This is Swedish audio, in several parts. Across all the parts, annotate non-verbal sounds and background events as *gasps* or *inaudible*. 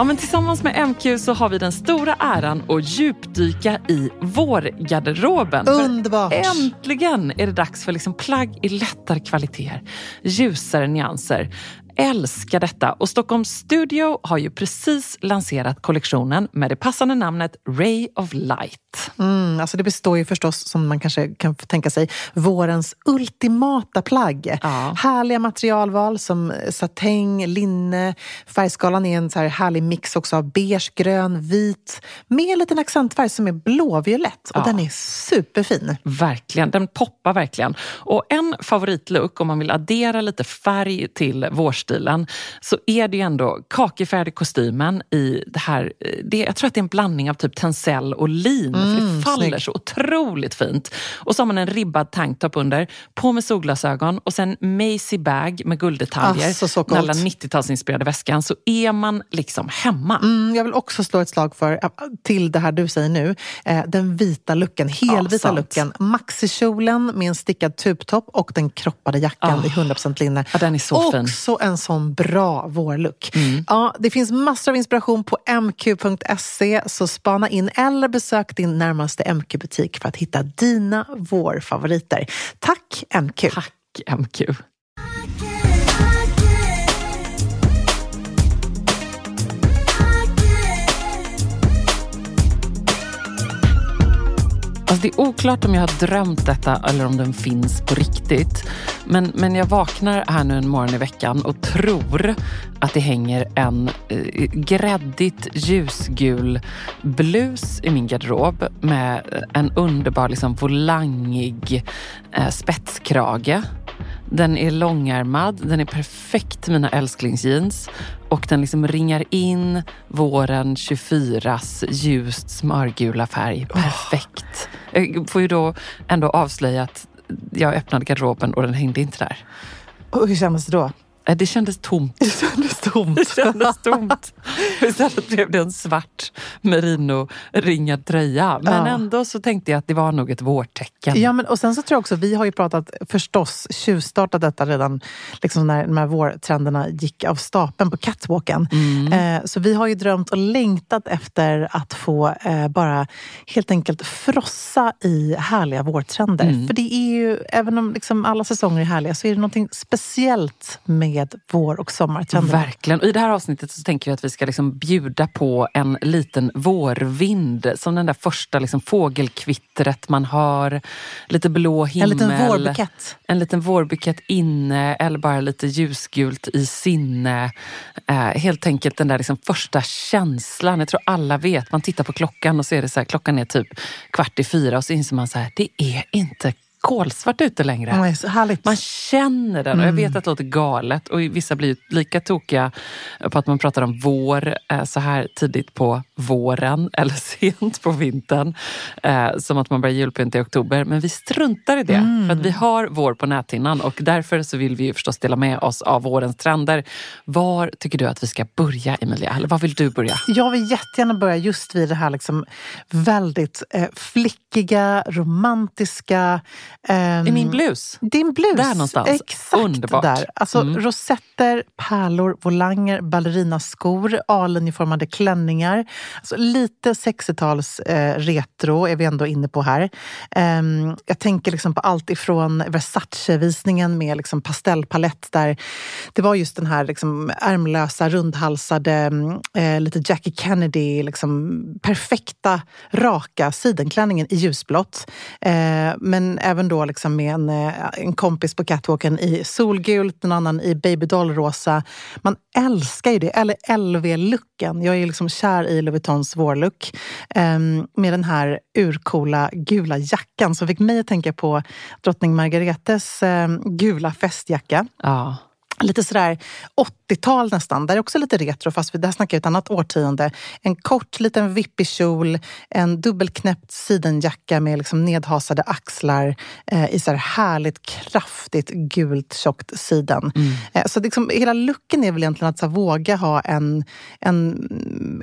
Ja, men tillsammans med MQ så har vi den stora äran att djupdyka i vårgarderoben. För Underbart! Äntligen är det dags för liksom plagg i lättare kvaliteter, ljusare nyanser. Älskar detta och Stockholms Studio har ju precis lanserat kollektionen med det passande namnet Ray of Light. Mm, alltså det består ju förstås, som man kanske kan tänka sig, vårens ultimata plagg. Ja. Härliga materialval som satäng, linne. Färgskalan är en så här härlig mix också av beige, grön, vit med en liten accentfärg som är blåviolett. Och Ja. den är superfin. Verkligen, den poppar verkligen. Och en favoritlook om man vill addera lite färg till vårstilen så är det ju ändå kakifärgade kostymen i det här, det, jag tror att det är en blandning av typ tencel och lin för det faller snygg. så otroligt fint. Och så har man en ribbad tanktop under, på med solglasögon och sen Macy bag med gulddetaljer. Alltså, så den alla coolt. 90-talsinspirerade väskan så är man liksom hemma. Mm, jag vill också slå ett slag för, äh, till det här du säger nu, eh, den vita looken, helvita sant. looken. Maxikjolen med en stickad tubtopp och den kroppade jackan Ah. i 100% linne. Ja, den är så fin. En sån bra vårlook. Mm. Ja, det finns massor av inspiration på mq.se, så spana in eller besök din närmaste MQ-butik för att hitta dina vårfavoriter. Tack MQ! Tack MQ. Alltså det är oklart om jag har drömt detta eller om den finns på riktigt. Men, men jag vaknar här nu en morgon i veckan och tror att det hänger en eh, gräddigt ljusgul blus i min garderob med en underbar liksom, volangig eh, spetskrage. Den är långärmad, den är perfekt till mina älsklingsjeans och den liksom ringar in våren 24s ljust smörgula färg. Perfekt. Jag får ju då ändå avslöja att jag öppnade garderoben och den hängde inte där. Och hur kändes det då? Eh, Det kändes tomt. Det kändes tomt. Det kändes tomt. *laughs* Istället blev det en svart merino-ringad tröja. Men Ja. ändå så tänkte jag att det var nog ett vårtecken. Ja, men, och sen så tror jag också, vi har ju pratat, förstås tjuvstartat detta redan liksom när de här vårtrenderna gick av stapeln på catwalken. Eh, så vi har ju drömt och längtat efter att få eh, bara helt enkelt frossa i härliga vårtrender. För det är ju, även om liksom alla säsonger är härliga, så är det någonting speciellt med vår och sommartrender. Verkligen. Och I det här avsnittet så tänker vi att vi ska liksom bjuda på en liten vårvind. Som den där första liksom fågelkvittret man hör. Lite blå himmel. En liten vårbukett. En liten vårbukett inne eller bara lite ljusgult i sinne. Eh, helt enkelt den där liksom första känslan. Jag tror alla vet. Man tittar på klockan och så är det så här, klockan är typ kvart i fyra och så inser man så här, det är inte kolsvart ute längre. Mm, så härligt. Man känner den och jag vet att det låter galet och vissa blir lika tokiga på att man pratar om vår eh, så här tidigt på våren *laughs* eller sent på vintern. eh, Som att man börjar julpynta i oktober. Men vi struntar i det för att vi har vår på näthinnan och därför så vill vi ju förstås dela med oss av vårens trender. Var tycker du att vi ska börja Emilia? Eller var vill du börja? Jag vill jättegärna börja just vid det här liksom väldigt eh, flickiga, romantiska. Ehm, I min blus. Din blus. Där någonstans. Exakt Underbart. där. Alltså Mm. rosetter, pärlor, volanger, ballerinaskor, A-linjeformade klänningar. Alltså lite 60-tals eh, retro är vi ändå inne på här. Ehm, jag tänker liksom på allt ifrån Versace-visningen med liksom pastellpalett där det var just den här liksom ärmlösa, rundhalsade, mm, eh, lite Jackie Kennedy, liksom perfekta, raka sidenklänningen i ljusblått. Eh, men även då liksom med en, eh, en kompis på catwalken i solgult, en annan i babydollrosa. Man älskar ju det. Eller LV-looken. Jag är liksom kär i Louis Vuittons vårlook. Um, med den här urcoola gula jackan som fick mig att tänka på drottning Margaretes um, gula festjacka. Ja lite sådär 80-tal nästan. Där är också lite retro, fast vi där snackar ett annat årtionde. En kort liten vippig kjol, en dubbelknäppt sidenjacka med liksom nedhasade axlar eh, i så här härligt kraftigt gult tjockt siden. Mm. Eh, så liksom, hela looken är väl egentligen att så våga ha en, en,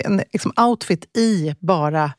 en liksom outfit i bara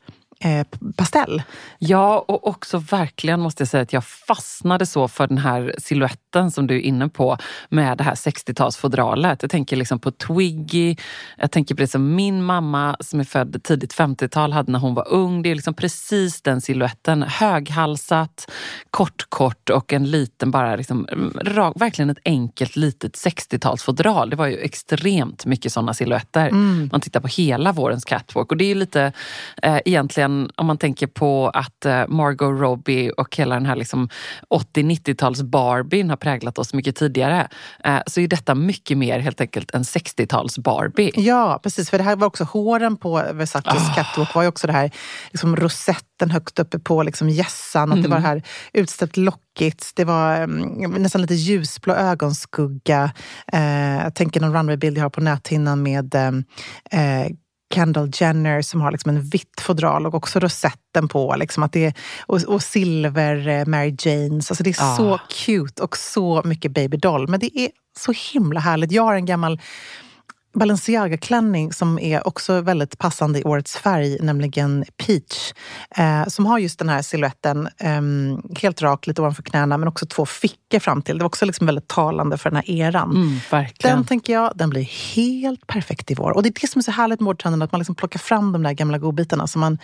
eh, pastell. Ja, och också verkligen måste jag säga att jag fastnade så för den här siluetten som du är inne på med det här 60-talsfodralet. Jag tänker liksom på Twiggy, jag tänker på det som min mamma som är född tidigt 50-tal hade när hon var ung. Det är liksom precis den siluetten. Höghalsat, kort, kort och en liten bara liksom, rak, verkligen ett enkelt litet 60-talsfodral. Det var ju extremt mycket sådana siluetter. Mm. Man tittar på hela vårens catwalk och det är lite eh, egentligen verkligen, om man tänker på att eh, Margot Robbie och hela den här liksom 80-90-tals Barbien har präglat oss mycket tidigare, eh, så är detta mycket mer helt enkelt en 60-tals Barbie. Ja, precis. För det här var också håren på Versaces oh. catwalk var ju också det här liksom rosetten högt uppe på liksom gässan. Mm. Att det var det här utställt lockigt. Det var um, nästan lite ljusblå ögonskugga. Uh, jag tänker någon runwaybild jag har på näthinnan med um, uh, Kendall Jenner som har liksom en vitt fodral och också rosetten på. Liksom att det är, och, och silver eh, Mary Janes. Alltså det är ah. så cute och så mycket babydoll. Men det är så himla härligt. Jag har en gammal Balenciaga-klänning som är också väldigt passande i årets färg, nämligen peach. Eh, som har just den här siluetten, eh, helt rak lite ovanför knäna men också två fickor fram till. Det var också liksom väldigt talande för den här eran. Mm, den tänker jag, den blir helt perfekt i vår. Och det är det som är så härligt med vårtrenden, att man liksom plockar fram de där gamla godbitarna som man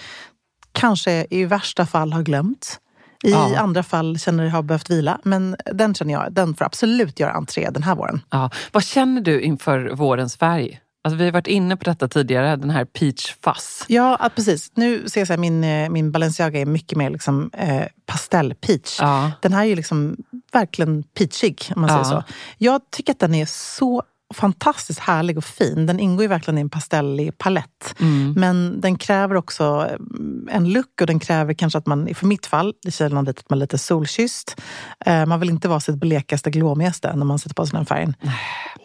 kanske i värsta fall har glömt. I ja. andra fall känner jag har behövt vila. Men den känner jag, den får absolut göra entré den här våren. Ja. Vad känner du inför vårens färg? Alltså, vi har varit inne på detta tidigare, den här peach fuzz. Ja, precis. Nu ser jag att min, eh, min Balenciaga är mycket mer liksom, eh, pastell-peach. Ja. Den här är ju liksom verkligen peachig, om man ja. säger så. Jag tycker att den är så fantastiskt härlig och fin. Den ingår ju verkligen i en pastellig palett. Mm. Men den kräver också eh, en look och den kräver kanske att man, för mitt fall, det känner lite att man är lite solkysst. Eh, man vill inte vara sitt blekaste, glåmigaste när man sätter på sig den färgen.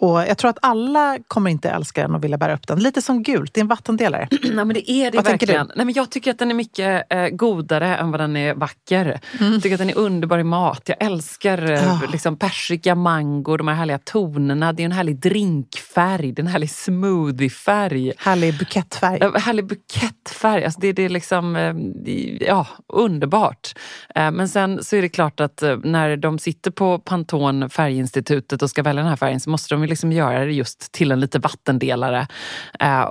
Och jag tror att alla kommer inte älska den och vilja bära upp den. Lite som gult, det är en vattendelare. *clears throat* Nej men det är det vad verkligen. Nej, men jag tycker att den är mycket eh, godare än vad den är vacker. Mm. Jag tycker att den är underbar i mat. Jag älskar oh. liksom persika, mango, de här härliga tonerna. Det är en härlig drinkfärg, det är en härlig smoothiefärg. Härlig bukettfärg. Härlig bukettfärg. Alltså det, det är liksom, äh, ja, underbart. Äh, men sen så är det klart att när de sitter på Pantone färginstitutet och ska välja den här färgen så måste de liksom göra det just till en lite vattendelare.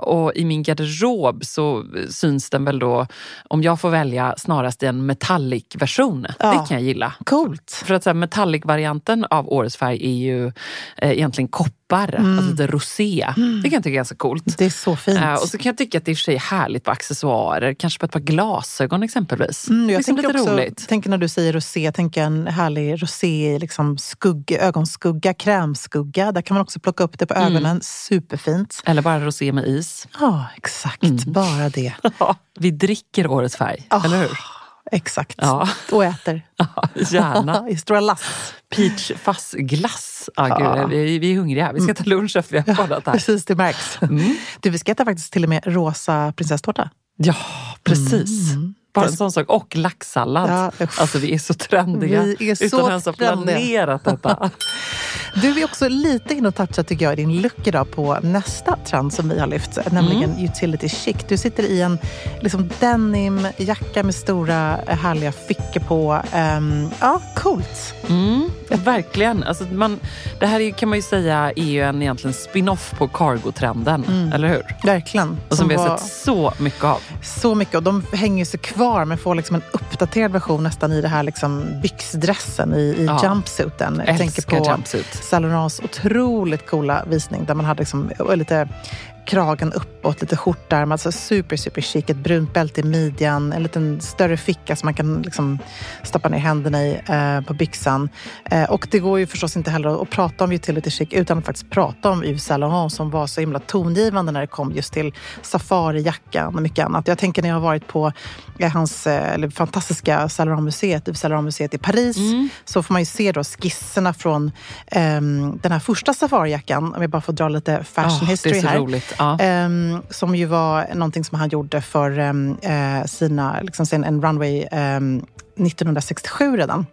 Och i min garderob så syns den väl då, om jag får välja, snarast i en metallic-version. Ja. Det kan jag gilla. Coolt. För att metallic-varianten av årets färg är ju egentligen koppar koppar, mm. alltså lite rosé. Mm. Det kan jag tycka är ganska coolt. Det är så fint. Uh, och så kan jag tycka att det är för sig härligt på accessoarer, kanske på ett par glasögon exempelvis. Mm, jag liksom tänker också, roligt. tänker när du säger rosé, tänker en härlig rosé liksom skugg, ögonskugga, krämskugga. Där kan man också plocka upp det på mm. ögonen. Superfint. Eller bara rosé med is. Ja, oh, exakt. Mm. Bara det. *laughs* Vi dricker årets färg, oh. eller hur? Exakt. Ja. Och äter. *laughs* Ja, gärna. *laughs* I stora lass. Peach glass. Ah, ja. Gud, vi, vi är hungriga. Vi ska ta lunch efter vi har poddat här. Precis, det märks. Mm. Du, vi ska äta faktiskt till och med rosa prinsesstårta. Ja, precis. Mm. Bara en sån sak. Och laxsallad. Ja, alltså vi är så trendiga. Vi är så utan ens ha planerat detta. *laughs* Du är också lite inne och touchar tycker jag i din look idag på nästa trend som vi har lyft, nämligen mm. utility chic. Du sitter i en liksom denimjacka med stora härliga fickor på. Um, ja, coolt. Mm, verkligen. Alltså man, det här är, kan man ju säga är ju en egentligen spin-off på cargo-trenden, mm. eller hur? Verkligen. Och som, som vi har sett så mycket av. Så mycket och de hänger sig kvar men får liksom en uppdaterad version nästan i det här liksom byxdressen i, i ja. jumpsuiten. Jag tänker på jumpsuit. Laurents otroligt coola visning där man hade liksom, lite kragen uppåt, lite skjortärm, alltså super, super chic. Ett brunt bälte i midjan, en liten större ficka som man kan liksom stoppa ner händerna i eh, på byxan. Eh, och det går ju förstås inte heller att prata om utility chic utan att faktiskt prata om Yves Saint Laurent som var så himla tongivande när det kom just till safarijackan och mycket annat. Jag tänker när jag har varit på eh, hans eh, eller, fantastiska Saint Laurent-museet, Yves Saint Laurent-museet i Paris, mm. så får man ju se då skisserna från um, den här första safarijackan, om jag bara får dra lite fashion oh, history här. Roligt. Ja. Um, som ju var någonting som han gjorde för um, uh, sina, liksom sin, en runway ehm, 1967 redan.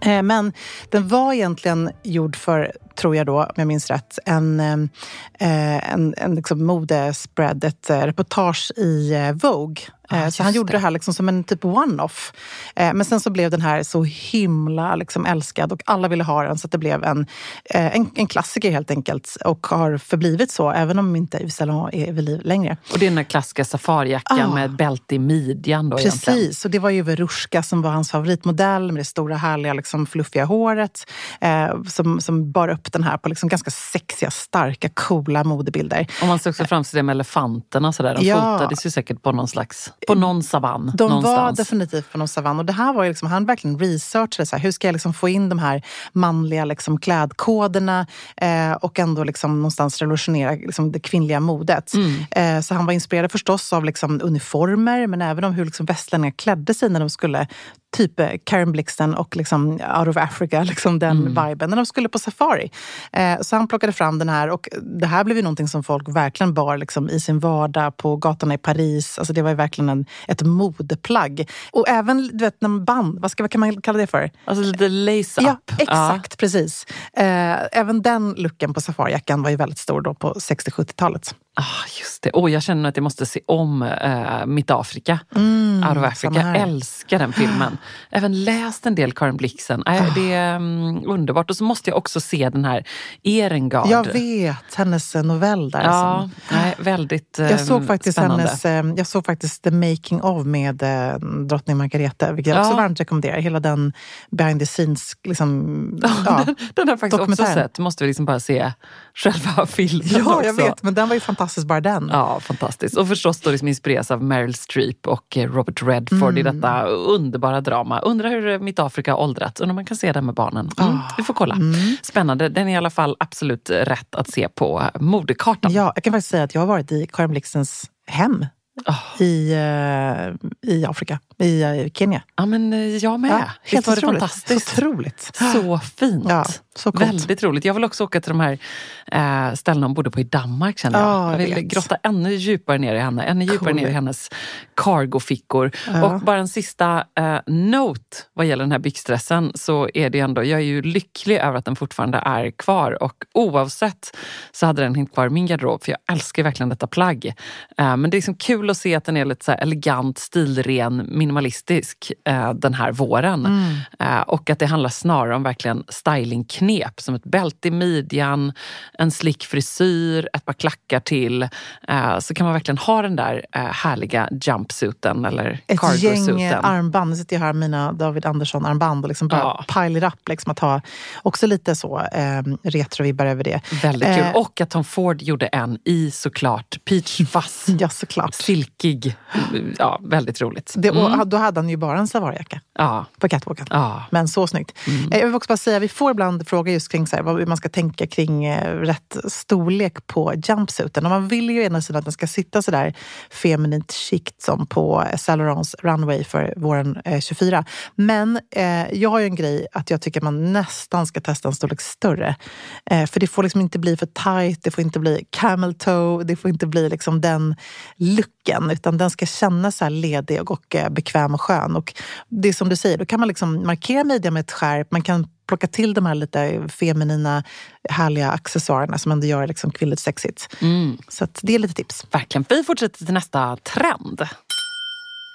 Eh, men den var egentligen gjord för, tror jag då, om jag minns rätt, en, eh, en, en liksom modespread, ett reportage i Vogue Ah, så han gjorde det. det här liksom som en typ one-off. Eh, men sen så blev den här så himla liksom älskad och alla ville ha den så att det blev en, eh, en, en klassiker helt enkelt. Och har förblivit så, även om inte Yves Saint är vid liv längre. Och det är den där klassiska safarijackan ah, med bälte i midjan då Precis, egentligen. och det var ju Verushka som var hans favoritmodell med det stora härliga liksom, fluffiga håret. Eh, som, som bar upp den här på liksom ganska sexiga, starka, coola modebilder. Och man ser också framför sig det med elefanterna sådär. De ja. fotades ju säkert på någon slags på någon savann. De någonstans. var definitivt på någon savann. Och det här var ju liksom, han verkligen researchade så här, hur ska jag liksom få in de här manliga liksom klädkoderna eh, och ändå liksom någonstans revolutionera liksom det kvinnliga modet. Mm. Eh, så han var inspirerad förstås av liksom uniformer men även om hur liksom västlänningar klädde sig när de skulle typ eh, Karen Blixten och liksom Out of Africa, *laughs* liksom den mm. viben, när de skulle på safari. Eh, så han plockade fram den här och det här blev ju någonting som folk verkligen bar liksom, i sin vardag på gatorna i Paris. Alltså det var ju verkligen en, ett modeplagg. Och även du vet, när band, vad, ska, vad kan man kalla det för? Alltså lite lace-up. Ja, exakt, ja. precis. Eh, även den looken på safarijackan var ju väldigt stor då på 60-70-talet. Ah, just det. Oh, jag känner att jag måste se om äh, Mitt Afrika. Mm, Out of Africa. Jag älskar den filmen. *gasps* Även läst en del Karin Blixen. Äh, oh. Det är um, underbart. Och så måste jag också se den här Erengard. Jag vet, hennes eh, novell där. Ja, nej, väldigt um, jag såg faktiskt spännande. Hennes, jag såg faktiskt The Making of med uh, drottning Margareta, vilket jag också varmt rekommenderar. Hela den behind the scenes liksom, *laughs* ja, den, den har jag faktiskt också sett. Måste vi liksom bara se själva filmen Ja, också. jag vet. Men den var ju fantastisk fantastisk bara den. Ja, fantastiskt. Och förstås då liksom inspireras av Meryl Streep och eh, Robert Redford mm. i detta underbara drama. Undrar hur Mitt Afrika har åldrats. Undrar om man kan se det med barnen. Mm, oh. Vi får kolla. Mm. Spännande. Den är i alla fall absolut rätt att se på modekartan. Ja, jag kan faktiskt säga att jag har varit i Karin Blixens hem Oh. i, uh, i Afrika, i uh, Kenya. Ja, men uh, jag med. Ja, helt var det fantastiskt? Så otroligt. Så fint. Ja, så Väldigt roligt. Jag vill också åka till de här uh, ställena hon bodde på i Danmark. Känner jag. Oh, jag vill vet. grotta ännu djupare ner i henne, ännu djupare cool. ner i hennes cargofickor. Ja. Och bara en sista note vad gäller den här byxdressen så är det ändå, jag är ju lycklig över att den fortfarande är kvar och oavsett så hade den hängt kvar i min garderob för jag älskar verkligen detta plagg. men det är liksom kul att se att den är lite så elegant, stilren, minimalistisk eh, den här våren. Mm. Eh, och att det handlar snarare om verkligen stylingknep som ett bälte i midjan, en slick frisyr, ett par klackar till. Eh, så kan man verkligen ha den där eh, härliga jumpsuiten eller Ett gäng armband. Nu sitter jag här med mina David Andersson-armband och liksom bara ja. pile it up. Liksom att ha också lite så eh, retrovibbar över det. Väldigt kul. Eh, och att Tom Ford gjorde en i såklart peach fuzz. *laughs* Ja, såklart silkig. Ja, väldigt roligt. Det, och då hade han ju bara en savarjacka ja. på catwalken. Ja. Men så snyggt. Mm. Jag vill också bara säga, vi får ibland frågor just kring så här, vad man ska tänka kring eh, rätt storlek på jumpsuiten. Och man vill ju ena sidan att den ska sitta sådär feminint chict som på Saint Laurents runway för våren eh, 24. Men eh, jag har ju en grej att jag tycker man nästan ska testa en storlek större. Eh, för det får liksom inte bli för tight, det får inte bli camel toe, det får inte bli liksom den look blicken utan den ska kännas så ledig och eh, bekväm och skön. Och det är som du säger, då kan man liksom markera midjan med ett skärp. Man kan plocka till de här lite feminina, härliga accessoarerna som ändå gör liksom kvinnligt sexigt. Mm. Så det är lite tips. Verkligen. Vi fortsätter till nästa trend.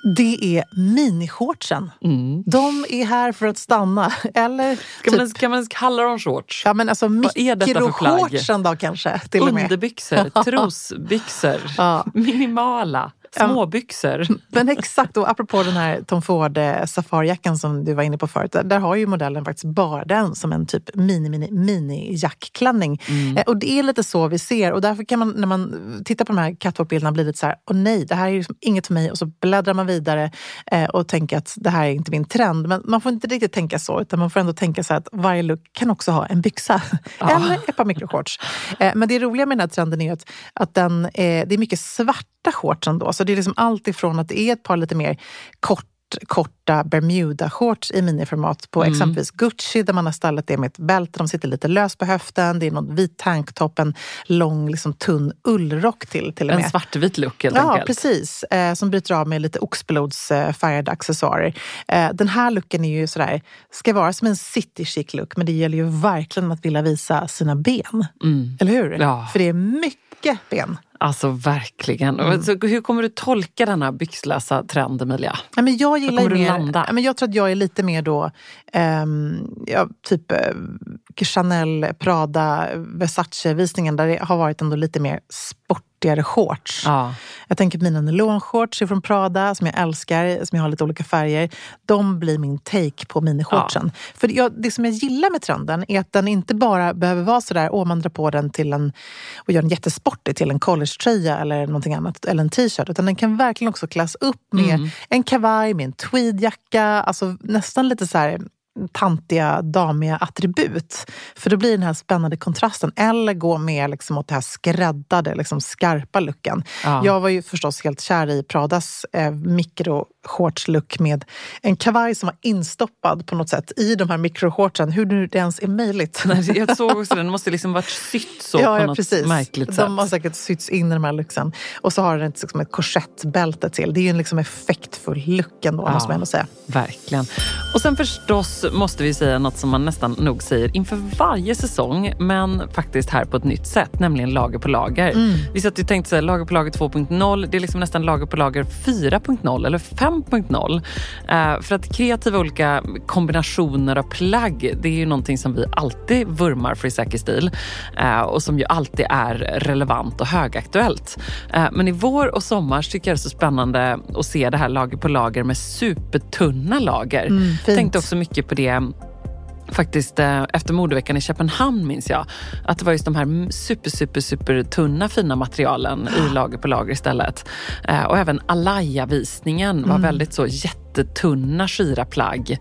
Det är minishortsen. Mm. De är här för att stanna. *laughs* Eller kan, typ, man, kan man kalla dem shorts? Ja, men alltså mikroshortsen då kanske. Till Underbyxor, *laughs* trosbyxor, ja. minimala. Småbyxor. *laughs* Men exakt, och apropå den här Tom Ford eh, safarijackan som du var inne på förut. Där har ju modellen faktiskt bara den som en typ mini, mini, mini jackklänning. Mm. Eh, och det är lite så vi ser och därför kan man när man tittar på de här catwalk-bilderna bli lite så här, åh nej, det här är liksom inget för mig. Och så bläddrar man vidare eh, och tänker att det här är inte min trend. Men man får inte riktigt tänka så, utan man får ändå tänka så att varje look kan också ha en byxa. *laughs* Ja. Eller ett par mikroshorts. Eh, men det roliga med den här trenden är att, att den, det är mycket svarta shorts ändå. Så det är liksom allt ifrån att det är ett par lite mer kort korta Bermuda-shorts i miniformat på mm. exempelvis Gucci där man har ställt det med ett bälte, de sitter lite löst på höften, det är någon vit tanktopp, en lång liksom, tunn ullrock till, till och med. En svartvit look helt ja, enkelt. Precis. Eh, som bryter av med lite oxblodsfärgade eh, accessoarer. Eh, den här looken är ju sådär, ska vara som en city chic look men det gäller ju verkligen att vilja visa sina ben. Mm. Eller hur? Ja. För det är mycket ben. Alltså verkligen. Mm. Så hur kommer du tolka den här byxlösa trend, Emilia? Ja, men jag gillar kommer mer, du landa? Ja, men jag tror att jag är lite mer då, um, ja, typ uh, Chanel, Prada, Versace-visningen där det har varit ändå lite mer sport sportigare shorts. Ja. Jag tänker på mina nylonshorts från Prada som jag älskar, som jag har lite olika färger. De blir min take på minishortsen. Ja. För jag, det som jag gillar med trenden är att den inte bara behöver vara sådär, åh man drar på den till en och gör den jättesportig till en collegetröja eller någonting annat, eller en t-shirt. Utan den kan verkligen också kläs upp med mm. en kavaj, med en tweedjacka, alltså nästan lite så här tantiga, damiga attribut. För då blir den här spännande kontrasten. Eller gå mer liksom åt det här skräddade, liksom skarpa looken. Ja. Jag var ju förstås helt kär i Pradas eh, mikro shortslook med en kavaj som var instoppad på något sätt i de här mikroshortsen. Hur nu det ens är möjligt. *laughs* jag såg också den, måste liksom varit sytt så ja, på ja, något precis. märkligt sätt. De har säkert sytts in i de här looksen. Och så har den liksom ett korsettbälte till. Det är ju en liksom effektfull look ändå, ja, måste man ändå säga. Verkligen. Och sen förstås måste vi säga något som man nästan nog säger inför varje säsong, men faktiskt här på ett nytt sätt, nämligen lager på lager. Mm. Vi satt och tänkte så lager på lager 2.0, det är liksom nästan lager på lager 4.0 eller 5 5.0. Eh, för att kreativa olika kombinationer av plagg, det är ju någonting som vi alltid vurmar för i Säker stil eh, och som ju alltid är relevant och högaktuellt. Eh, men i vår och sommar tycker jag det är så spännande att se det här lager på lager med supertunna lager. Mm, Tänkte också mycket på det faktiskt eh, efter modeveckan i Köpenhamn minns jag att det var just de här super, super, super tunna fina materialen i lager på lager istället. Eh, och även Alaya-visningen var mm. väldigt så jättetunna skira plagg.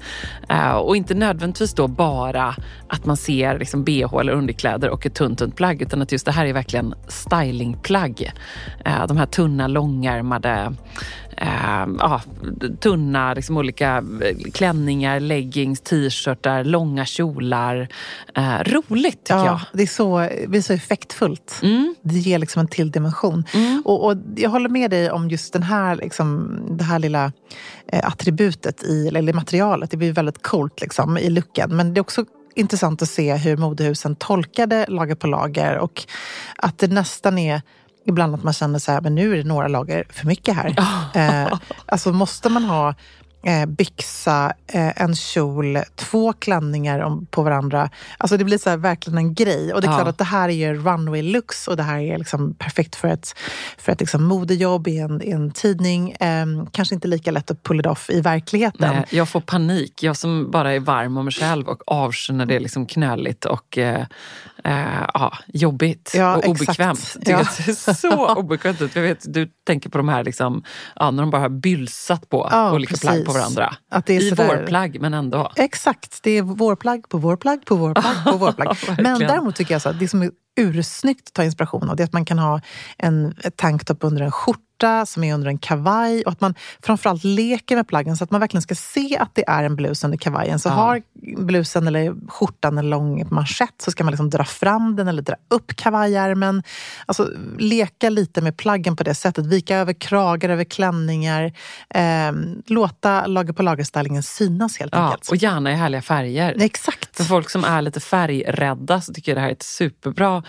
Eh, och inte nödvändigtvis då bara att man ser liksom bh eller underkläder och ett tunt, tunt plagg utan att just det här är verkligen stylingplagg. De här tunna, långärmade eh, ja, tunna liksom olika eh, klänningar, leggings, t-shirtar, långa kjolar. Eh, roligt tycker ja, jag. Det är så, det är så effektfullt. Mm. Det ger liksom en till dimension. Mm. Och, och, jag håller med dig om just den här, liksom, det här lilla eh, attributet, i, eller materialet. Det blir väldigt coolt liksom, i looken. Men det är också intressant att se hur modehusen tolkade lager på lager och att det nästan är ibland att man känner så här, men nu är det några lager för mycket här. *laughs* eh, alltså måste man ha eh, byxa, eh, en kjol, två klänningar på varandra. Alltså det blir så verkligen en grej. Och det är ja. klart att det här är ju runway looks och det här är liksom perfekt för ett, för ett liksom modejobb i en, i en tidning. Eh, kanske inte lika lätt att pull it off i verkligheten. Nej, jag får panik. Jag som bara är varm om mig själv och avskyr när det är liksom knöligt och eh, eh, ja, jobbigt ja, och obekvämt. Ja. Det är *laughs* så obekvämt ut. Jag vet, du tänker på de här liksom, ja, när de bara har bylsat på ja, olika precis. plagg på varandra. Att det är I vårplagg, men ändå. Exakt, det är vårplagg på vårplagg på vårplagg på vårplagg. *laughs* men däremot tycker jag så att det som är ursnyggt att ta inspiration av det är att man kan ha en tanktop under en skjorta som är under en kavaj och att man framförallt leker med plaggen så att man verkligen ska se att det är en blus under kavajen. Så ja. har blusen eller skjortan en lång manschett så ska man liksom dra fram den eller dra upp kavajärmen. Alltså leka lite med plaggen på det sättet. Vika över kragar, över klänningar. Eh, låta lager på lagerstylingen synas helt ja, enkelt. Och gärna i härliga färger. Exakt. För folk som är lite färgrädda så tycker jag det här är ett superbra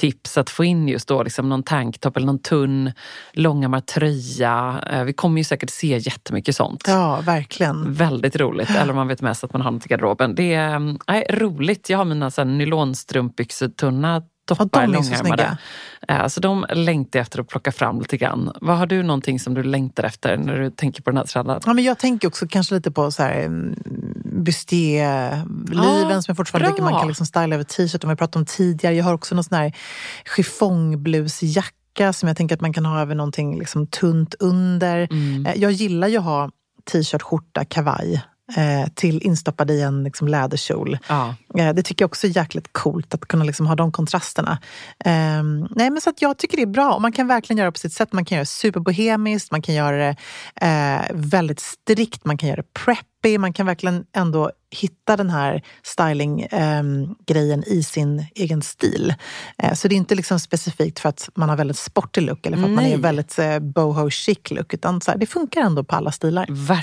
tips att få in just då liksom någon tanktop eller någon tunn långärmad tröja. Eh, vi kommer ju säkert se jättemycket sånt. Ja, verkligen. Väldigt roligt. Eller om man vet mest att man har något i garderoben. Det är nej, roligt. Jag har mina nylonstrumpbyxor, tunna Toppar, ja, de är så snygga. Eh, så de längtar jag efter att plocka fram lite grann. Vad Har du någonting som du längtar efter när du tänker på den här trenden? Ja, men jag tänker också kanske lite på så här, mm, bustier-liven ah, som jag fortfarande tycker man kan liksom styla över t-shirt. Om vi pratade om tidigare. Jag har också någon sån här chiffongblusjacka som jag tänker att man kan ha över någonting liksom tunt under. Mm. Eh, jag gillar ju att ha t-shirt, skjorta, kavaj till instoppad i en liksom, läderkjol. Ja. Eh, det tycker jag också är jäkligt coolt att kunna liksom, ha de kontrasterna. Eh, nej, men så att jag tycker det är bra och man kan verkligen göra det på sitt sätt. Man kan göra det superbohemiskt, man kan göra det eh, väldigt strikt, man kan göra det preppy. Man kan verkligen ändå hitta den här styling-grejen i sin egen stil. Eh, så det är inte liksom specifikt för att man har väldigt sportig look eller för att Nej. man är väldigt eh, boho chic look, utan här, det funkar ändå på alla stilar. Ver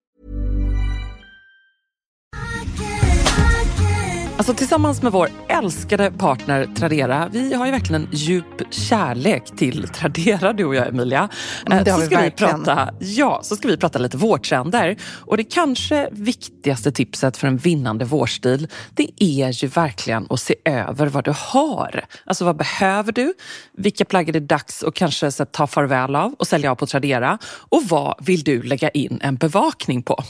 Alltså tillsammans med vår älskade partner Tradera, vi har ju verkligen en djup kärlek till Tradera du och jag Emilia. Mm, det har så ska vi, vi prata, ja, så ska vi prata lite vårtrender. Och det kanske viktigaste tipset för en vinnande vårstil, det är ju verkligen att se över vad du har. Alltså vad behöver du? Vilka plagg är det dags att kanske så, ta farväl av och sälja av på Tradera? Och vad vill du lägga in en bevakning på?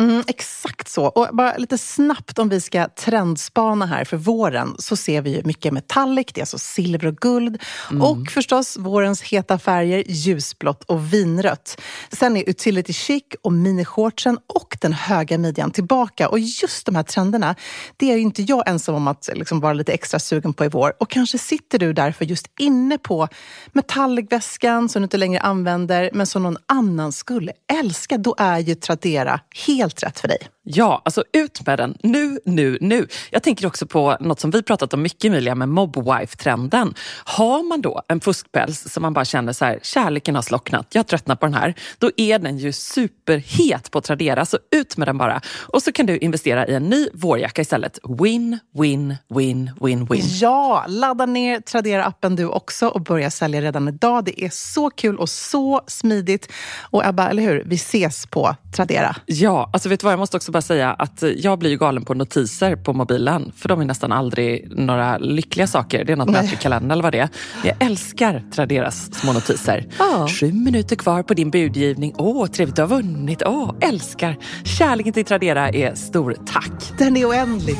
Mm, exakt så. Och bara lite snabbt om vi ska trendspana här för våren så ser vi ju mycket metallic, det är alltså silver och guld. Mm. Och förstås vårens heta färger ljusblått och vinrött. Sen är utility chic och minishortsen och den höga midjan tillbaka. Och just de här trenderna, det är ju inte jag ensam om att liksom vara lite extra sugen på i vår. Och kanske sitter du därför just inne på metallic-väskan som du inte längre använder men som någon annan skulle älska. Då är ju Tradera helt helt rätt för dig. Ja, alltså ut med den nu, nu, nu. Jag tänker också på något som vi pratat om mycket Emilia med mobwife-trenden. Har man då en fuskpäls som man bara känner så här, kärleken har slocknat, jag tröttnar på den här. Då är den ju superhet på Tradera, så ut med den bara. Och så kan du investera i en ny vårjacka istället. Win, win, win, win, win. Ja, ladda ner Tradera-appen du också och börja sälja redan idag. Det är så kul och så smidigt. Och Ebba, eller hur? Vi ses på Tradera. Ja, alltså vet du vad, jag måste också bara säga att jag blir ju galen på notiser på mobilen. För de är nästan aldrig några lyckliga saker. Det är något i kalendern eller vad det är. Jag älskar Traderas små notiser. Oh. Sju minuter kvar på din budgivning. Åh, oh, trevligt du har vunnit. Åh, oh, älskar. Kärleken till Tradera är stor. Tack. Den är oändlig.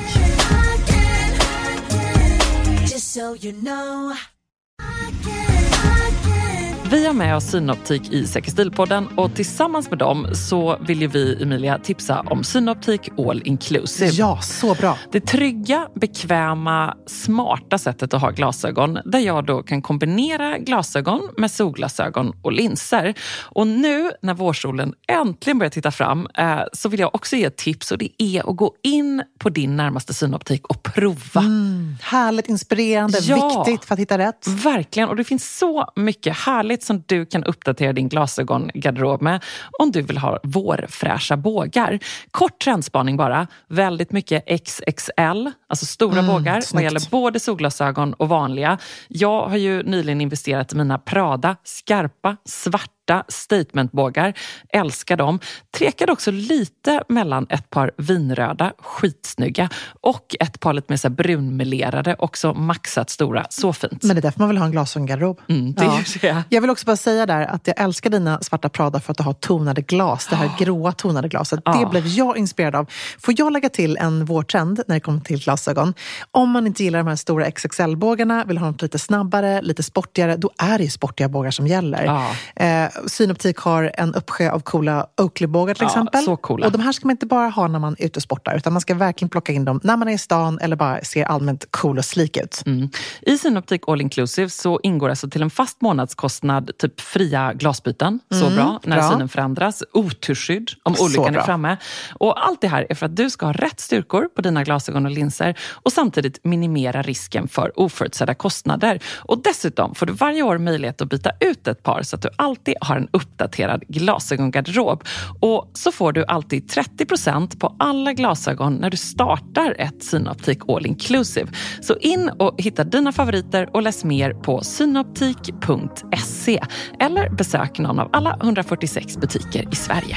Vi har med oss Synoptik i Säkerstilpodden och tillsammans med dem så vill ju vi, Emilia, tipsa om Synoptik All Inclusive. Ja, så bra. Det trygga, bekväma, smarta sättet att ha glasögon där jag då kan kombinera glasögon med solglasögon och linser. Och nu när vårsolen äntligen börjar titta fram eh, så vill jag också ge ett tips och det är att gå in på din närmaste synoptik och prova. Mm, härligt inspirerande, ja, viktigt för att hitta rätt. Verkligen, och det finns så mycket härligt outfit som du kan uppdatera din glasögongarderob med om du vill ha vårfräscha bågar. Kort trendspaning bara. Väldigt mycket XXL, alltså stora mm, bågar snyggt. vad gäller både solglasögon och vanliga. Jag har ju nyligen investerat i mina Prada skarpa, svarta svarta statementbågar. Älskar dem. Trekade också lite mellan ett par vinröda, skitsnygga och ett par lite mer så brunmelerade, också maxat stora. Så fint. Men det är därför man vill ha en glasögongarderob. Mm, det ja. Jag vill också bara säga där att jag älskar dina svarta Prada för att du har tonade glas. Det här oh. gråa tonade glaset. Oh. Det blev jag inspirerad av. Får jag lägga till en vårtrend när det kommer till glasögon? Om man inte gillar de här stora XXL-bågarna, vill ha något lite snabbare, lite sportigare, då är det ju sportiga bågar som gäller. Oh. Eh, Synoptik har en uppsjö av coola Oakley-bågar till ja, exempel. Så coola. Och de här ska man inte bara ha när man är ute och sportar, utan man ska verkligen plocka in dem när man är i stan eller bara ser allmänt cool och slik ut. Mm. I Synoptik All Inclusive så ingår alltså till en fast månadskostnad typ fria glasbyten. Så mm, bra när bra. synen förändras. Oturskydd om olyckan är framme. Och allt det här är för att du ska ha rätt styrkor på dina glasögon och linser och samtidigt minimera risken för oförutsedda kostnader. Och dessutom får du varje år möjlighet att byta ut ett par så att du alltid har har en uppdaterad glasögongarderob. Och så får du alltid 30% på alla glasögon när du startar ett Synoptik All Inclusive. Så in och hitta dina favoriter och läs mer på synoptik.se eller besök någon av alla 146 butiker i Sverige.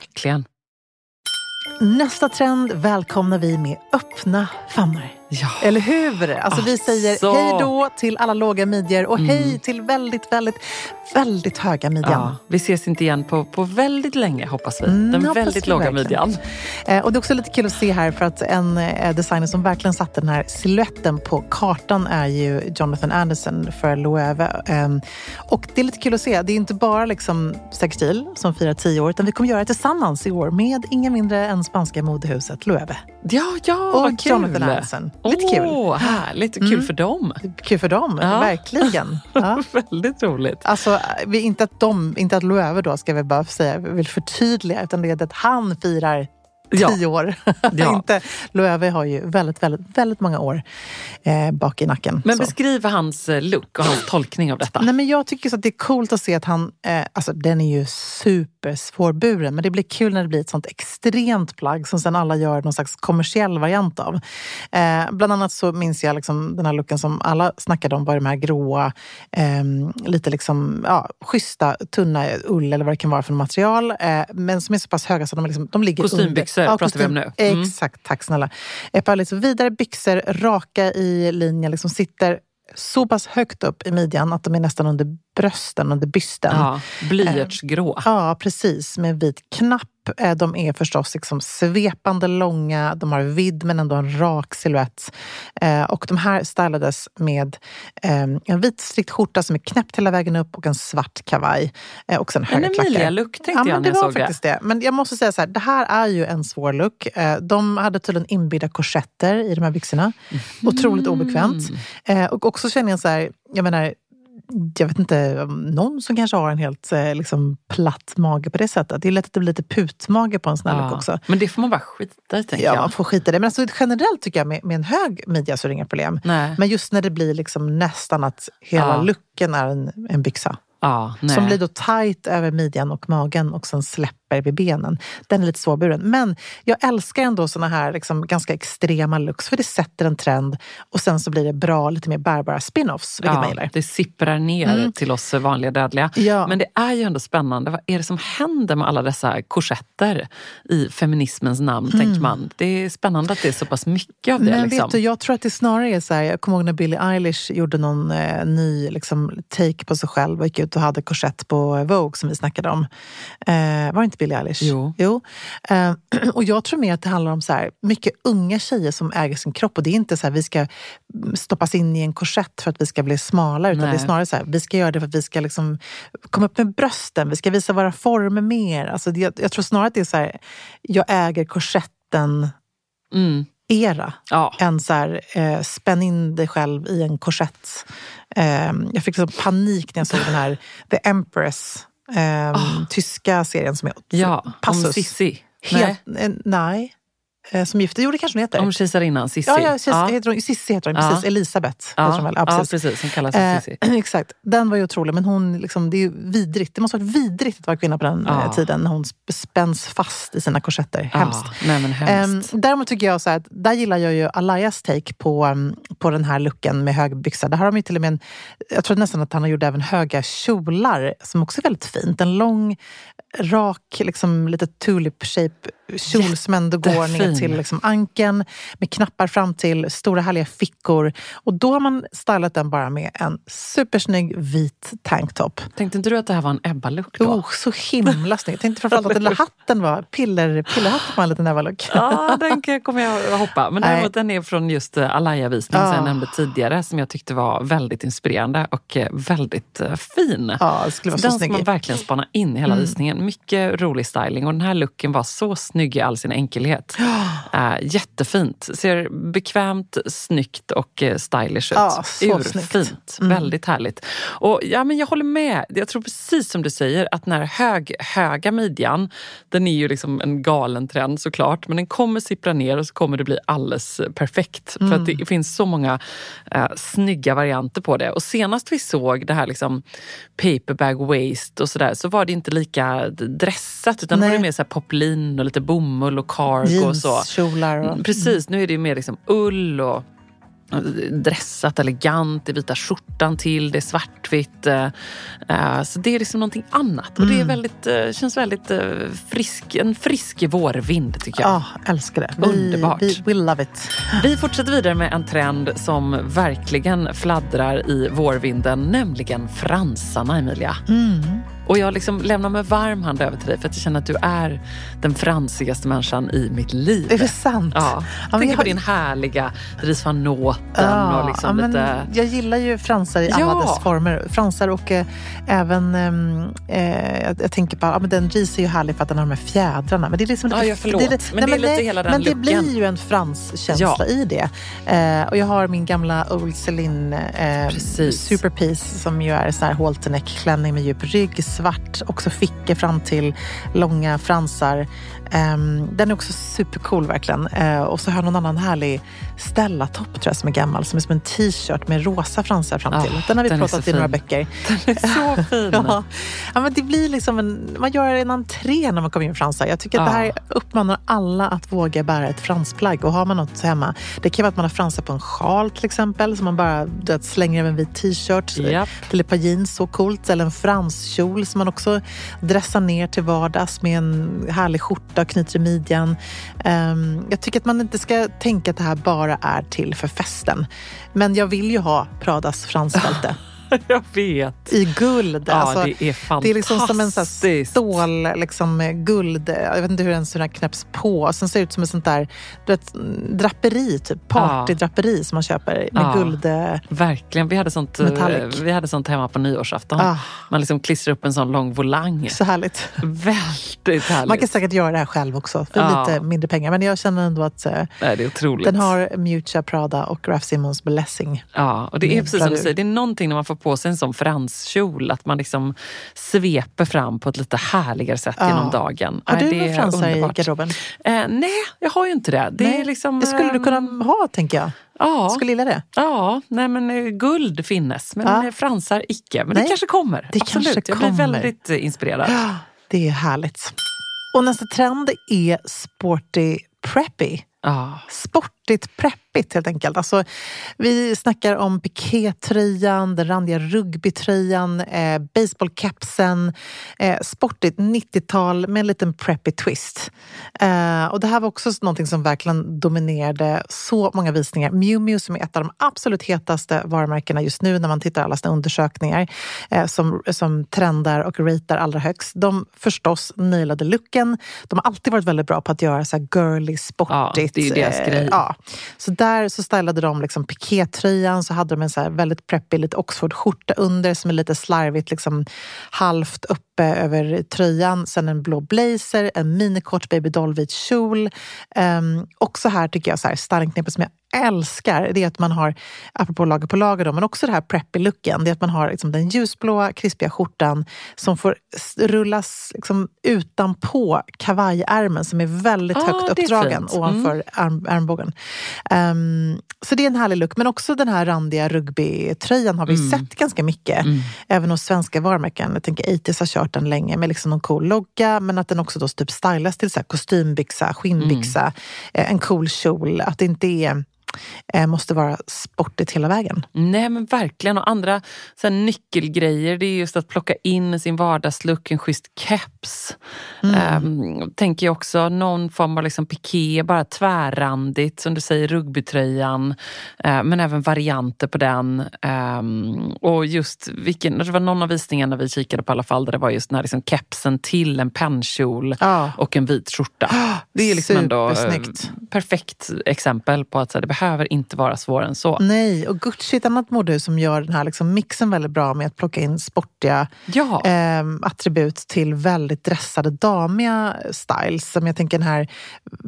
Verkligen. Nästa trend välkomnar vi med öppna famnar. Ja. Eller hur? Alltså, vi säger Alltså. hej då till alla låga midjor och Mm. hej till väldigt, väldigt, väldigt höga midjan. Ja, vi ses inte igen på, på väldigt länge hoppas vi. Mm, Den hoppas väldigt vi låga verkligen. midjan. Eh, och det är också lite kul att se här för att en eh, designer som verkligen satte den här siluetten på kartan är ju Jonathan Anderson för Loewe. Ehm, och det är lite kul att se. Det är inte bara liksom Sextil som firar tio år utan vi kommer göra det tillsammans i år med ingen mindre än spanska modehuset Loewe. Ja, ja, Och vad kul. Jonathan Anderson. Lite kul. Åh, härligt. Kul Mm. för dem. Kul för dem, Ja. verkligen. *laughs* Ja. väldigt roligt. Alltså, vi, inte att de, inte att Loewe då ska vi bara säga, vi vill förtydliga, utan det är att han firar Ja. tio år. *laughs* Ja. inte, Loewe har ju väldigt, väldigt, väldigt många år eh, bak i nacken. Men Så. beskriv hans eh, look och hans tolkning av detta. Nej, men jag tycker så att det är coolt att se att han, eh, alltså den är ju supersvårburen, men det blir kul när det blir ett sånt extremt plagg som sen alla gör någon slags kommersiell variant av. Eh, bland annat så minns jag liksom den här looken som alla snackade om var de här gråa, eh, lite liksom, ja, schyssta, tunna ull eller vad det kan vara för material, eh, men som är så pass höga så de, liksom, de ligger Kostymbyxor under. pratar vi om nu. Mm. Exakt, tack snälla. Ett par liksom vidare byxor, raka i linjen, liksom sitter så pass högt upp i midjan att de är nästan under brösten, under bysten. Ja, blyertsgrå. Ja, precis. Med vit knapp. Eh, De är förstås liksom svepande långa, de har vidd men ändå en rak silhuett. Eh, Och de här stylades med eh, en vit strikt skjorta som är knäppt hela vägen upp och en svart kavaj. Eh, Och sen En höga klackar. Emilia-look tänkte Ja, jag men det var det. faktiskt det. Men jag måste säga så här, det här är ju en svår look. Eh, De hade tydligen inbyggda korsetter i de här byxorna. Otroligt Mm. obekvämt. Eh, Och också känner jag så här, jag menar, jag vet inte, någon som kanske har en helt eh, liksom, platt mage på det sättet. Det är lätt att det blir lite putmage på en sån här look också. Men det får man bara skita i, tänker Ja, jag. man får skita i det. Men alltså, generellt tycker jag med, med en hög midja så är det inga problem. Nej. Men just när det blir liksom nästan att hela Ja. looken är en, en byxa. Ja. Som blir då tight över midjan och magen och sen släpper vid benen. Den är lite svårburen. Men jag älskar ändå såna här liksom ganska extrema looks för det sätter en trend och sen så blir det bra, lite mer bärbara spin-offs, vilket man Ja, gillar. det sipprar ner Mm. till oss vanliga dödliga. Ja. Men det är ju ändå spännande. Vad är det som händer med alla dessa korsetter i feminismens namn, tänker man. Det är spännande att det är så pass mycket av det. Mm. Men liksom. vet du, jag tror att det snarare är så här, jag kommer ihåg när Billie Eilish gjorde någon eh, ny liksom, take på sig själv och gick ut och hade korsett på Vogue som vi snackade om. Eh, var det Billie Eilish? Jo. jo. Eh, *clears throat* och jag tror mer att det handlar om så här, mycket unga tjejer som äger sin kropp och det är inte så här vi ska stoppas in i en korsett för att vi ska bli smalare utan Nej. det är snarare så här, vi ska göra det för att vi ska liksom komma upp med brösten, vi ska visa våra former mer. Alltså, jag, jag tror snarare att det är så här, jag äger korsetten Mm. era Ja. än så här, eh, spänn in dig själv i en korsett. Eh, jag fick liksom panik när jag såg den här The Empress, eh, tyska serien som är ja, om Passus. Sissi. Helt, nej. nej. Eh, som gifte, jo det kanske hon heter. Om kejsarinnan Sissi. ja, ja, Cissi heter hon, Cissi heter hon, Ja. precis. Elisabeth ja. heter hon väl? Ja, ja, precis. precis. Som kallas för Eh, Sissi. *clears throat* exakt. Den var ju otrolig, men hon, liksom, det är ju vidrigt. Det måste ha varit vidrigt att vara kvinna på den Ja. eh, tiden när hon sp- spänns fast i sina korsetter. Hemskt. Ja, nej, men hemskt. Um, däremot tycker jag så att där gillar jag ju Alayas take på, um, på den här looken med hög byxa. Där har de ju till och med en, jag tror nästan att han har gjort även höga kjolar som också är väldigt fint. En lång, rak, liksom lite tulip shape kjol som ändå går ner till liksom ankeln med knappar fram till, stora härliga fickor. Och då har man stylat den bara med en supersnygg vit tanktop. Tänkte inte du att det här var en Ebba-look då? Oh, så himla snygg. Jag tänkte framförallt att den lilla hatten var piller, pillerhatten var en liten Eva-look. Ja, den kommer jag hoppa. Men däremot den är från just eh, Alaya-visningen som jag Ah. nämnde tidigare som jag tyckte var väldigt inspirerande och eh, väldigt eh, fin. Ja, det skulle vara så den ska snygg man i. verkligen spana in i hela Mm. visningen. Mycket rolig styling och den här looken var så snygg snygg i all sin enkelhet. Uh, jättefint. Ser bekvämt, snyggt och uh, stylish ut. Så Urfint. Mm. Väldigt härligt. Och ja, men Jag håller med. Jag tror precis som du säger att den här hög, höga midjan, den är ju liksom en galen trend såklart. Men den kommer sippra ner och så kommer det bli alldeles perfekt. Mm. För att det finns så många uh, snygga varianter på det. Och senast vi såg det här liksom paperbag waist och sådär så var det inte lika dressat utan Nej. det var mer så här poplin och lite bomull och cargo och så. Kjolar och... Precis, nu är det mer liksom ull och dressat elegant, i vita skjortan till, det är svartvitt. Uh, så det är liksom någonting annat. Och det är mm. väldigt, uh, känns väldigt uh, frisk, en frisk vårvind tycker jag. Ja, oh, älskar det. Underbart. Vi, we love it. Vi fortsätter vidare med en trend som verkligen fladdrar i vårvinden, nämligen fransarna, Emilia. Mm. Och jag liksom lämnar med varm hand över till dig för att jag känner att du är den fransigaste människan i mitt liv. Är det sant? Ja. ja Tänk har... på din härliga Dries van Noten ja, och liksom ja, lite... Jag gillar ju fransar i alla dess former. Fransar och eh, även... Ehm, eh, jag, jag, tänker på... Ja, men den Dries är ju härlig för att den har de här fjädrarna. Men det är liksom lite, ja, förlåt. Det, men nej, det är lite hela den Men looken. det blir ju en franskänsla i det. Eh, och jag har min gamla Old Celine eh, Superpiece som ju är sån här halterneck-klänning med djup rygg svart, också fickor fram till långa fransar. Um, den är också supercool verkligen. Uh, och så har jag någon annan härlig Stella-topp tror jag som är gammal, som är som en t-shirt med rosa fransar fram till. Oh, den har vi den pratat i några böcker. Den är så *laughs* fin! ja. ja. men det blir liksom en, man gör en entré när man kommer in i fransar. Jag tycker att oh. det här uppmanar alla att våga bära ett fransplagg. Och har man något hemma, det kan vara att man har fransar på en sjal till exempel, som man bara vet, slänger över en vit t-shirt yep. till ett par jeans, så coolt. Eller en franskjol som man också dressar ner till vardags med en härlig skjorta och knyter i midjan. Um, jag tycker att man inte ska tänka att det här bara är till för festen. Men jag vill ju ha Pradas fransbälte. *laughs* *laughs* Jag vet. I guld. Ja, alltså, det är fantastiskt. Det är liksom som en så stål, liksom, guld. Jag vet inte hur den, hur den knäpps på. Sen ser det ut som ett sånt där du vet, draperi, typ partydraperi ja. som man köper med ja, guld. Verkligen. Vi hade, sånt, eh, vi hade sånt hemma på nyårsafton. Ah. Man liksom klistrar upp en sån lång volang. Så härligt. Väldigt härligt. Man kan säkert göra det här själv också för ja. lite mindre pengar. Men jag känner ändå att Nej, det är otroligt. den har Mucha Prada och Raf Simons blessing. Ja, och det är precis som du säger. Det är någonting när man får på sig en sån franskjol. Att man liksom sveper fram på ett lite härligare sätt ja. genom dagen. Har du några fransar i garderoben? Eh, nej, jag har ju inte det. Det, är liksom, det skulle du kunna ehm, ha, tänker jag. Ja. Skulle gilla det? Ja, nej men eh, guld finnes, men ja. fransar icke. Men nej. det kanske kommer. Det Absolut. kanske jag blir väldigt eh, inspirerad. Ja, det är härligt. Och nästa trend är sporty preppy. Ah. Sportigt preppigt helt enkelt. Alltså, vi snackar om pikétröjan, den randiga rugbytröjan, eh, baseballkepsen. Eh, sportigt 90-tal med en liten preppy twist. Eh, och det här var också någonting som verkligen dominerade så många visningar. Miu Miu som är ett av de absolut hetaste varumärkena just nu när man tittar alla sina undersökningar eh, som, som trendar och ratear allra högst. De förstås nailade looken. De har alltid varit väldigt bra på att göra så här girly, sportigt. Ja det är ju deras grej. Eh, ja. Så där så stylade de liksom pikétröjan, så hade de en så här väldigt preppig lite Oxford-skjorta under som är lite slarvigt liksom halvt uppe över tröjan. Sen en blå blazer, en minikort baby doll-vit kjol. Um, också här tycker jag så här, stylingknepet som jag älskar, det är att man har, apropå lager på lager då, men också det här preppy-looken, det är att man har liksom den ljusblåa krispiga skjortan som får rullas liksom utanpå kavajärmen som är väldigt ah, högt uppdragen mm. ovanför arm, armbågen. Um, så det är en härlig look, men också den här randiga rugbytröjan har vi mm. sett ganska mycket, mm. även hos svenska varumärken. Jag tänker Itis har kört den länge med liksom någon cool logga, men att den också då typ stylas till så här kostymbyxa, skinnbyxa, mm. Eh, en cool kjol. Att det inte är eh, måste vara sportigt hela vägen. Nej men verkligen. Och andra så här, nyckelgrejer det är just att plocka in sin vardagslook, en schysst keps. Mm. Um, tänker jag också någon form av liksom piké, bara tvärrandigt som du säger, rugbytröjan. Uh, men även varianter på den. Um, och just vilken, det var någon av visningarna vi kikade på i alla fall där det var just den här liksom kepsen till en pennkjol ah. och en vit skjorta. *gasps* Det är liksom ändå uh, perfekt exempel på att så här, det behövs behöver inte vara svårare än så. Nej, och Gucci är ett annat modehus som gör den här liksom mixen väldigt bra med att plocka in sportiga ja. eh, attribut till väldigt dressade, damiga styles. Som jag tänker den här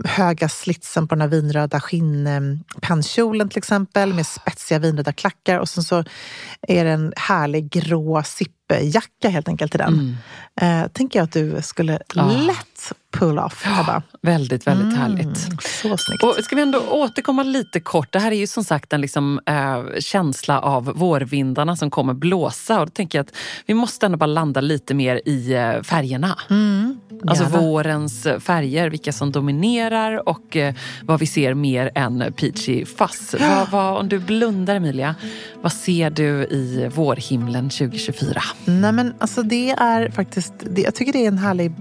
höga slitsen på den här vinröda skinnpennkjolen till exempel med spetsiga vinröda klackar och sen så är det en härlig grå zipjacka helt enkelt till den. Mm. Eh, tänker jag att du skulle ja. lätt pull-off, Ebba. Väldigt, väldigt mm, härligt. Så snyggt. Och ska vi ändå återkomma lite kort. Det här är ju som sagt en liksom, äh, känsla av vårvindarna som kommer blåsa. Och då tänker jag att vi måste ändå bara landa lite mer i äh, färgerna. Mm, alltså vårens färger, vilka som dominerar och äh, vad vi ser mer än peachy fuzz. Vad, vad, om du blundar Emilia, vad ser du i vårhimlen 2024? Nej men alltså det är faktiskt, det, jag tycker det är en härlig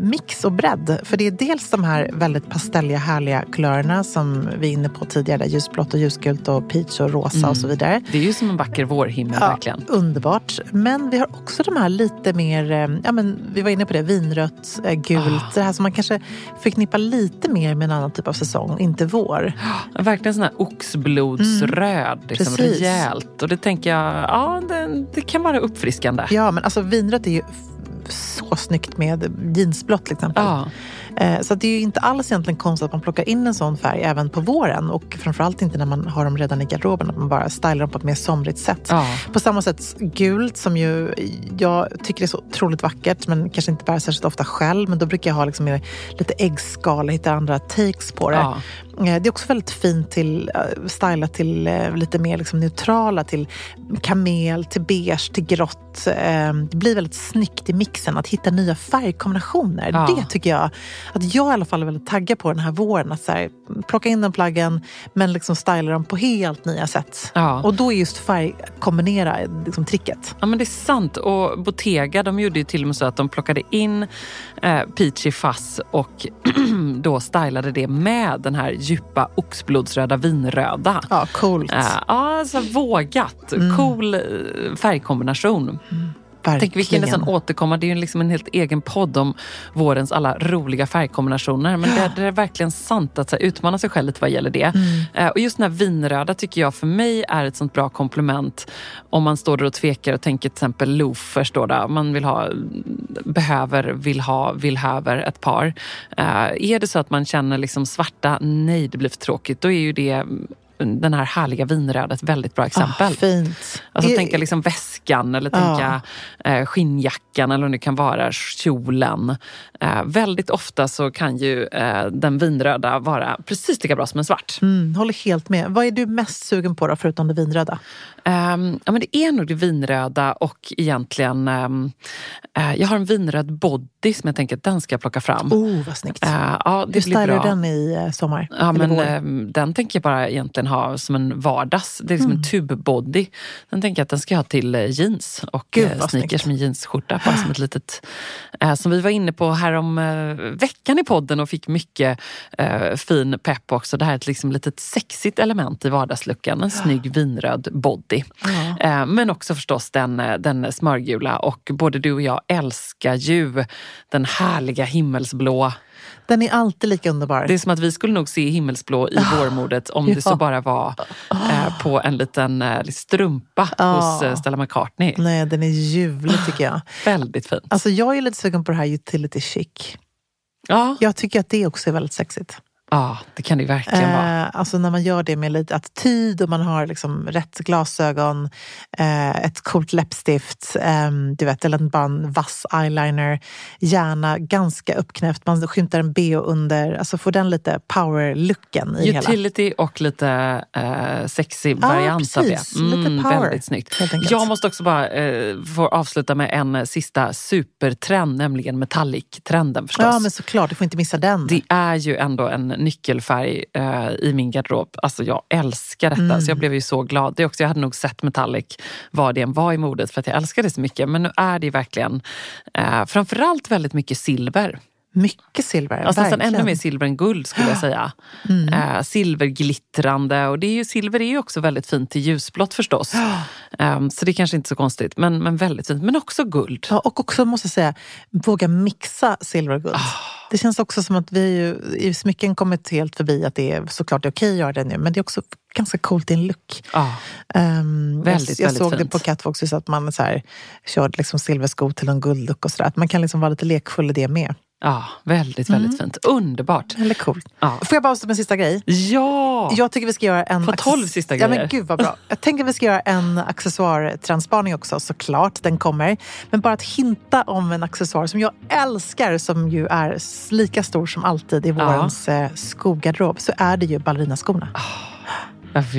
mix och bredd. För det är dels de här väldigt pastelliga, härliga kulörerna som vi är inne på tidigare. Ljusblått och ljusgult och peach och rosa mm. och så mm. vidare. Det är ju som en vacker vårhimmel ja, verkligen. Underbart. Men vi har också de här lite mer, eh, ja men vi var inne på det, vinrött, eh, gult. Oh. Det här som man kanske förknippar lite mer med en annan typ av säsong, inte vår. Oh, verkligen sån här oxblodsröd, mm. liksom rejält. Och det tänker jag, ja det, det kan vara uppfriskande. Ja men alltså vinrött är ju så snyggt med jeansblått till exempel. Ja. Eh, så det är ju inte alls egentligen konstigt att man plockar in en sån färg även på våren och framförallt inte när man har dem redan i garderoben, att man bara stylar dem på ett mer somrigt sätt. Ja. På samma sätt gult som ju jag tycker är så otroligt vackert men kanske inte bär särskilt ofta själv men då brukar jag ha liksom lite äggskal och hitta andra takes på det. Ja. Eh, det är också väldigt fint till, uh, stylat till uh, lite mer liksom neutrala, till kamel, till beige, till grått. Det blir väldigt snyggt i mixen att hitta nya färgkombinationer. Ja. Det tycker jag, att jag i alla fall är väldigt taggad på den här våren. Att så här, plocka in den plaggen men liksom styla dem på helt nya sätt. Ja. Och då är just färg kombinera liksom tricket. Ja men det är sant. Och Bottega de gjorde ju till och med så att de plockade in eh, Peachy Fuzz och *clears throat* då stylade det med den här djupa oxblodsröda vinröda. Ja, coolt. Uh, alltså vågat. Mm. Cool eh, färgkombination. Mm. Tänk vi kan nästan återkomma, det är ju liksom en helt egen podd om vårens alla roliga färgkombinationer. Men det, det är verkligen sant att så här, utmana sig själv lite vad gäller det. Mm. Uh, och just den här vinröda tycker jag för mig är ett sånt bra komplement om man står där och tvekar och tänker till exempel loafers då, där man vill ha, behöver, vill ha, vill häver ett par. Uh, är det så att man känner liksom svarta, nej det blir för tråkigt, då är ju det den här härliga vinröda ett väldigt bra exempel. Oh, fint. Alltså, I, tänka liksom väskan eller tänka eh, skinnjackan eller vad det kan vara, kjolen. Eh, väldigt ofta så kan ju eh, den vinröda vara precis lika bra som en svart. Mm, håller helt med. Vad är du mest sugen på då, förutom det vinröda? Um, ja, men det är nog det vinröda och egentligen... Um, uh, jag har en vinröd body som jag tänker att den ska jag plocka fram. Oh, vad snyggt. Uh, ja, det Hur stylar du den i uh, sommar? Ja, men, um, den tänker jag bara egentligen ha som en vardags. Det är liksom mm. en tubbody. Den tänker jag att den ska jag ha till jeans och Gud, sneakers med jeansskjorta. Bara som ett litet... som vi var inne på här om veckan i podden och fick mycket fin pepp också. Det här är ett liksom litet sexigt element i vardagsluckan. En snygg vinröd body. Ja. Eh, men också förstås den, eh, den smörgula och både du och jag älskar ju den härliga himmelsblå den är alltid lika underbar. Det är som att vi skulle nog se himmelsblå i oh, vårmodet om ja. det så bara var eh, på en liten eh, strumpa oh. hos eh, Stella McCartney. Nej, den är ljuvlig tycker jag. *laughs* väldigt fint. Alltså jag är lite sugen på det här utility chic. Ja. Jag tycker att det också är väldigt sexigt. Ja, det kan det verkligen vara. Eh, alltså när man gör det med lite attityd och man har liksom rätt glasögon, eh, ett coolt läppstift, eh, du vet, eller bara en vass eyeliner, gärna ganska uppknäppt, man skymtar en bh under, alltså får den lite power-looken i Utility. Utility och lite eh, sexy variant ja, av det. Mm, lite power. Väldigt snyggt. Jag måste också bara eh, få avsluta med en sista supertrend, nämligen metallic-trenden förstås. Ja men såklart, du får inte missa den. Det är ju ändå en nyckelfärg eh, i min garderob. Alltså jag älskar detta. Mm. Så jag blev ju så glad. Det också, jag hade nog sett metallic vad det än var i modet för att jag älskar det så mycket. Men nu är det verkligen eh, framförallt väldigt mycket silver. Mycket silver, alltså, nästan ännu mer silver än guld skulle jag säga. *gasps* Mm. Eh, silverglittrande och det är ju, silver är ju också väldigt fint till ljusblått förstås. *gasps* Eh, så det är kanske inte så konstigt, men, men väldigt fint. Men också guld. Ja, och också måste jag säga, våga mixa silver och guld. Ah. Det känns också som att vi ju, i smycken kommit helt förbi att det är såklart det är okej att göra det nu, men det är också ganska coolt i en look. Ja. Um, Väldigt, jag, jag väldigt såg det fint. på Catwalks att man så här, körde liksom silverskor till en guldlook och sådär. Att man kan liksom vara lite lekfull i det med. Ja, väldigt, väldigt Mm. fint. Underbart. Eller coolt. Ja. Får jag bara avsluta med en sista grej? Ja! Jag tycker vi ska göra en... På 12 sista Ja grejer. men gud vad bra. *laughs* Jag tänker vi ska göra en accessoartransspaning också, såklart. Den kommer. Men bara att hinta om en accessoar som jag älskar, som ju är lika stor som alltid i vårens eh, skogarderob, så är det ju ballerinaskorna. Ja,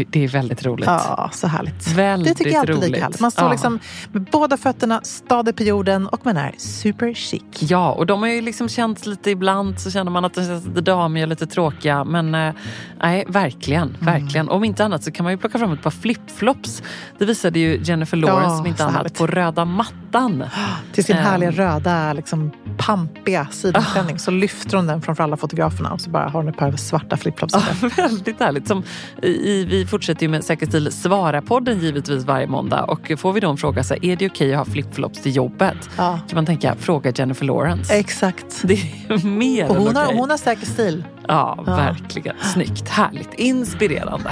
det är väldigt roligt. Ja, så härligt. Väldigt det tycker jag alltid roligt. lika härligt. Man står Ja. liksom med båda fötterna stadigt på jorden och man är super chic. Ja, och de har ju liksom känts lite ibland så känner man att de känns lite damiga, lite tråkiga. Men eh, nej, verkligen, Mm. verkligen. Om inte annat så kan man ju plocka fram ett par flipflops. Det visade ju Jennifer Lawrence Ja, om inte annat härligt. på röda mattan. *gasps* Till sin Ehm. härliga röda, liksom, pampiga sidenklänning så lyfter hon den framför alla fotograferna och så bara har hon ett par svarta flipflops. Ja, *laughs* väldigt härligt. Som i, vi fortsätter ju med Säker stil Svara-podden givetvis varje måndag. Och får vi då en fråga så här, är det okej att ha flipflops till jobbet? Ja, kan man tänka, fråga Jennifer Lawrence. exakt. Det är mer Och hon än har, okej. hon har säker stil. Ja, Ja. verkligen. Snyggt, härligt, inspirerande.